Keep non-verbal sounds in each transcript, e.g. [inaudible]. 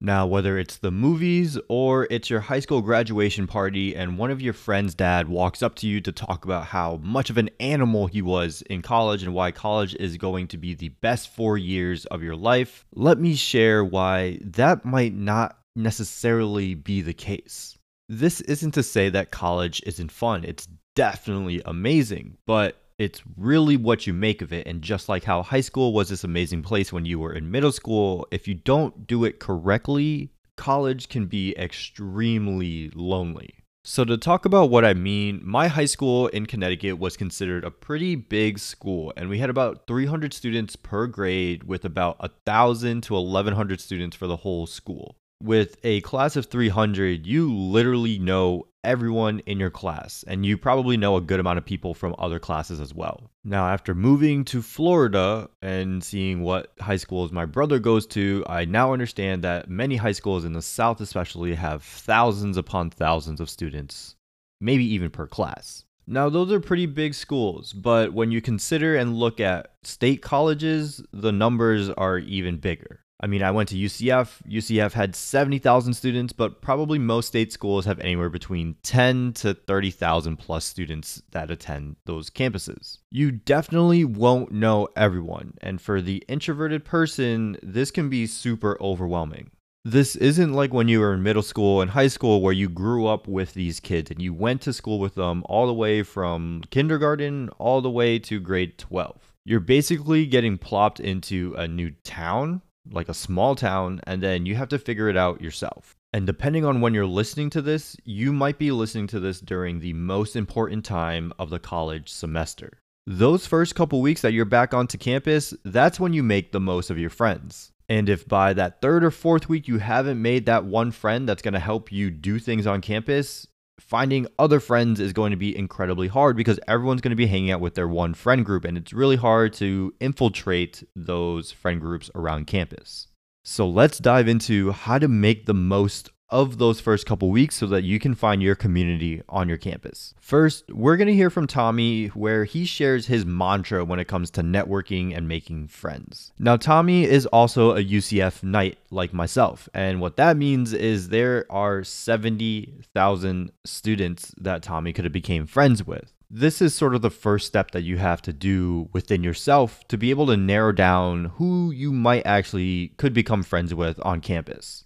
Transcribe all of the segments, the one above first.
Now, whether it's the movies or it's your high school graduation party and one of your friend's dad walks up to you to talk about how much of an animal he was in college and why college is going to be the best four years of your life, let me share why that might not necessarily be the case. This isn't to say that college isn't fun, it's definitely amazing, but it's really what you make of it. And just like how high school was this amazing place when you were in middle school, if you don't do it correctly, college can be extremely lonely. So, to talk about what I mean, my high school in Connecticut was considered a pretty big school, and we had about 300 students per grade with about 1,000 to 1,100 students for the whole school with a class of 300, you literally know everyone in your class, and you probably know a good amount of people from other classes as well. Now, after moving to Florida and seeing what high schools my brother goes to, I now understand that many high schools in the South, especially, have thousands upon thousands of students, maybe even per class. Now, those are pretty big schools, but when you consider and look at state colleges, the numbers are even bigger. I mean, I went to UCF. UCF had 70,000 students, but probably most state schools have anywhere between 10 to 30,000 plus students that attend those campuses. You definitely won't know everyone, and for the introverted person, this can be super overwhelming. This isn't like when you were in middle school and high school where you grew up with these kids and you went to school with them all the way from kindergarten all the way to grade 12. You're basically getting plopped into a new town like a small town, and then you have to figure it out yourself. And depending on when you're listening to this, you might be listening to this during the most important time of the college semester. Those first couple weeks that you're back onto campus, that's when you make the most of your friends. And if by that third or fourth week you haven't made that one friend that's going to help you do things on campus, finding other friends is going to be incredibly hard because everyone's going to be hanging out with their one friend group and it's really hard to infiltrate those friend groups around campus. So let's dive into how to make the most of those first couple weeks so that you can find your community on your campus. First, we're going to hear from Tommy where he shares his mantra when it comes to networking and making friends. Now, Tommy is also a UCF Knight like myself, and what that means is there are 70,000 students that Tommy could have became friends with this is sort of the first step that you have to do within yourself to be able to narrow down who you might actually could become friends with on campus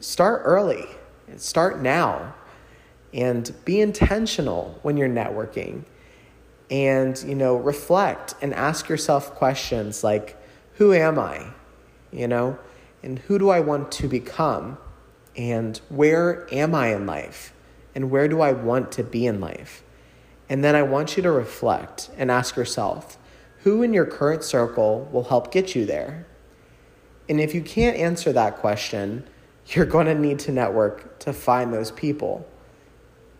start early, start now, and be intentional when you're networking. And, you know, reflect and ask yourself questions like, who am I? You know, and who do I want to become? And where am I in life? And where do I want to be in life? And then I want you to reflect and ask yourself, who in your current circle will help get you there? And if you can't answer that question, you're going to need to network to find those people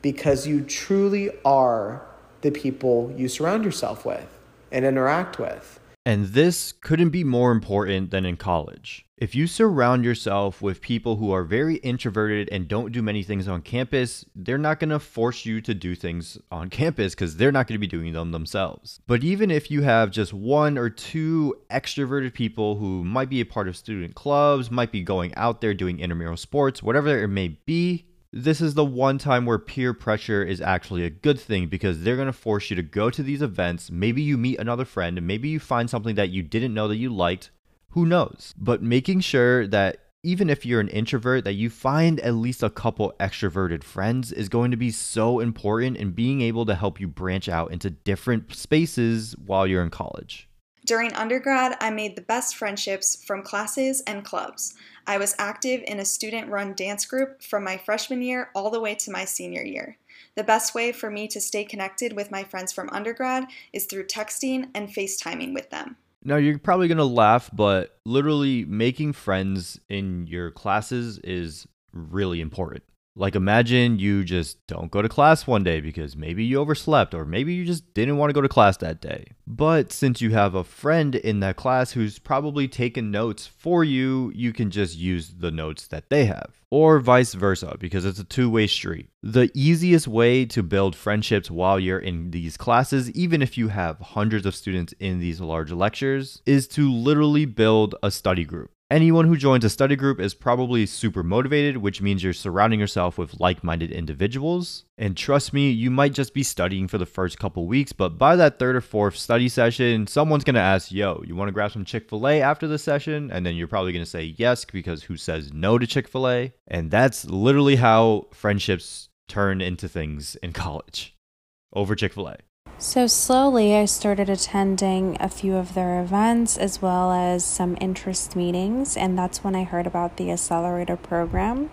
because you truly are the people you surround yourself with and interact with. And this couldn't be more important than in college. If you surround yourself with people who are very introverted and don't do many things on campus, they're not going to force you to do things on [laughs] campus because they're not going to be doing them themselves. But even if you have just one or two extroverted people who might be a part of student clubs, might be going out there doing intramural sports, whatever it may be, this is the one time where peer pressure is actually a good thing because they're going to force you to go to these events. Maybe you meet another friend maybe you find something that you didn't know that you liked. Who knows? But making sure that even if you're an introvert, that you find at least a couple extroverted friends is going to be so important in being able to help you branch out into different spaces while you're in college. During undergrad, I made the best friendships from classes and clubs. I was active in a student run dance group from my freshman year all the way to my senior year. The best way for me to stay connected with my friends from undergrad is through texting and FaceTiming with them. Now, you're probably going to laugh, but literally making friends in your classes is really important. Like, imagine you just don't go to class one day because maybe you overslept or maybe you just didn't want to go to class that day. But since you have a friend in that class who's probably taken notes for you, you can just use the notes that they have. Or vice versa, because it's a two way street. The easiest way to build friendships while you're in these classes, even if you have hundreds of students in these large lectures, is to literally build a study group. Anyone who joins a study group is probably super motivated, which means you're surrounding yourself with like minded individuals. And trust me, you might just be studying for the first couple weeks, but by that third or fourth study session, someone's gonna ask, Yo, you wanna grab some Chick fil A after the session? And then you're probably gonna say yes, because who says no to Chick fil A? And that's literally how friendships turn into things in college over Chick fil A. So, slowly, I started attending a few of their events as well as some interest meetings, and that's when I heard about the accelerator program.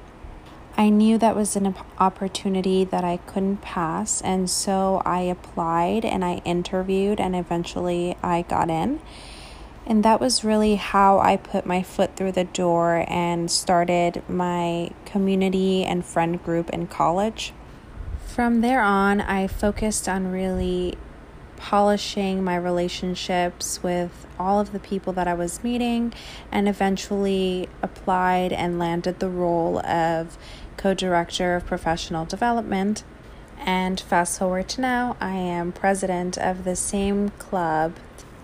I knew that was an opportunity that I couldn't pass, and so I applied and I interviewed, and eventually I got in. And that was really how I put my foot through the door and started my community and friend group in college. From there on, I focused on really polishing my relationships with all of the people that I was meeting and eventually applied and landed the role of co director of professional development. And fast forward to now, I am president of the same club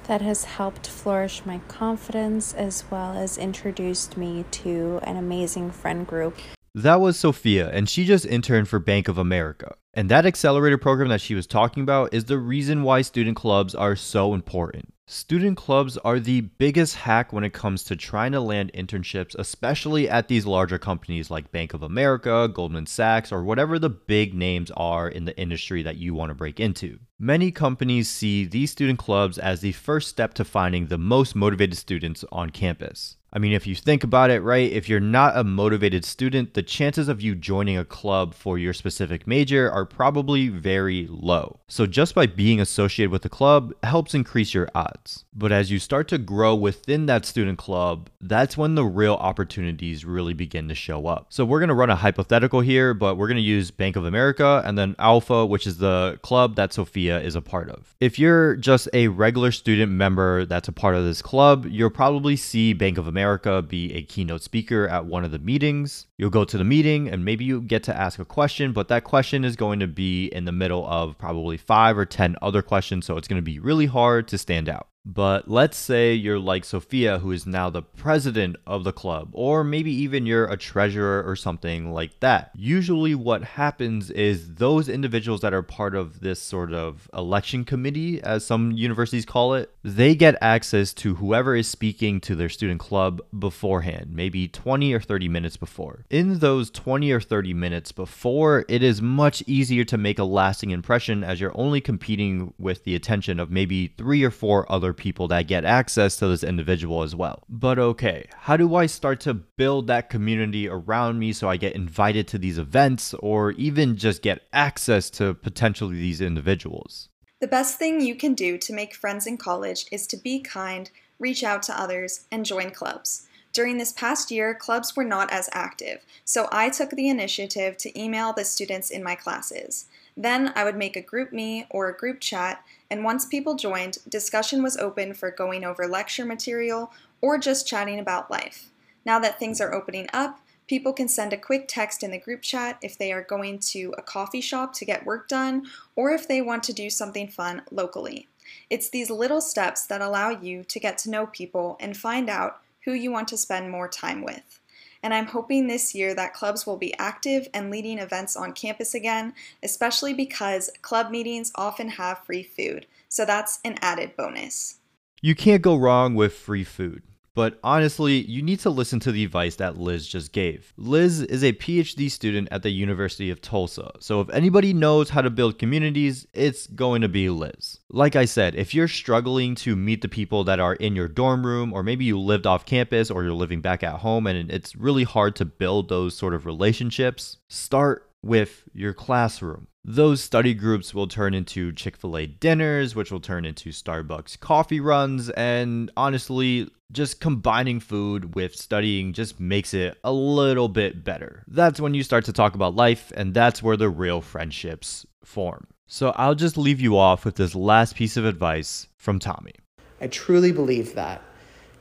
that has helped flourish my confidence as well as introduced me to an amazing friend group. That was Sophia, and she just interned for Bank of America. And that accelerator program that she was talking about is the reason why student clubs are so important. Student clubs are the biggest hack when it comes to trying to land internships, especially at these larger companies like Bank of America, Goldman Sachs, or whatever the big names are in the industry that you want to break into. Many companies see these student clubs as the first step to finding the most motivated students on campus. I mean, if you think about it, right, if you're not a motivated student, the chances of you joining a club for your specific major are probably very low. So, just by being associated with the club helps increase your odds. But as you start to grow within that student club, that's when the real opportunities really begin to show up. So, we're gonna run a hypothetical here, but we're gonna use Bank of America and then Alpha, which is the club that Sophia is a part of. If you're just a regular student member that's a part of this club, you'll probably see Bank of America America be a keynote speaker at one of the meetings. You'll go to the meeting and maybe you get to ask a question, but that question is going to be in the middle of probably five or 10 other questions. So it's going to be really hard to stand out. But let's say you're like Sophia, who is now the president of the club, or maybe even you're a treasurer or something like that. Usually, what happens is those individuals that are part of this sort of election committee, as some universities call it, they get access to whoever is speaking to their student club beforehand, maybe 20 or 30 minutes before. In those 20 or 30 minutes before, it is much easier to make a lasting impression as you're only competing with the attention of maybe three or four other other people that get access to this individual as well. But okay, how do I start to build that community around me so I get invited to these events or even just get access to potentially these individuals? The best thing you can do to make friends in college is to be kind, reach out to others, and join clubs. During this past year, clubs were not as active, so I took the initiative to email the students in my classes. Then I would make a GroupMe or a group chat, and once people joined, discussion was open for going over lecture material or just chatting about life. Now that things are opening up, people can send a quick text in the group chat if they are going to a coffee shop to get work done or if they want to do something fun locally. It's these little steps that allow you to get to know people and find out who you want to spend more time with and I'm hoping this year that clubs will be active and leading events on campus again, especially because club meetings often have free food, so that's an added bonus. You can't go wrong with free food. But honestly, you need to listen to the advice that Liz just gave. Liz is a PhD student at the University of Tulsa, so if anybody knows how to build communities, it's going to be Liz. Like I said, if you're struggling to meet the people that are in your dorm room, or maybe you lived off campus or you're living back at home and it's really hard to build those sort of relationships, start with your classroom. Those study groups will turn into Chick fil A dinners, which will turn into Starbucks coffee runs, and honestly, just combining food with studying just makes it a little bit better. That's when you start to talk about life, and that's where the real friendships form. So I'll just leave you off with this last piece of advice from Tommy. I truly believe that.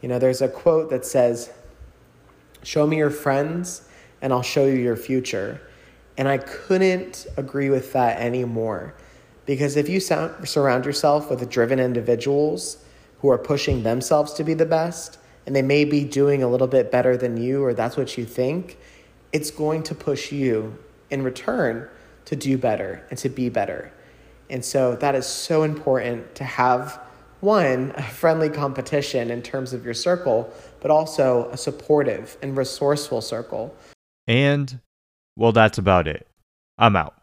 You know, there's a quote that says, Show me your friends, and I'll show you your future. And I couldn't agree with that anymore. Because if you surround yourself with driven individuals who are pushing themselves to be the best and they may be doing a little bit better than you, or that's what you think, it's going to push you in return to do better and to be better. And so that is so important to have one, a friendly competition in terms of your circle, but also a supportive and resourceful circle. And, well, that's about it. I'm out.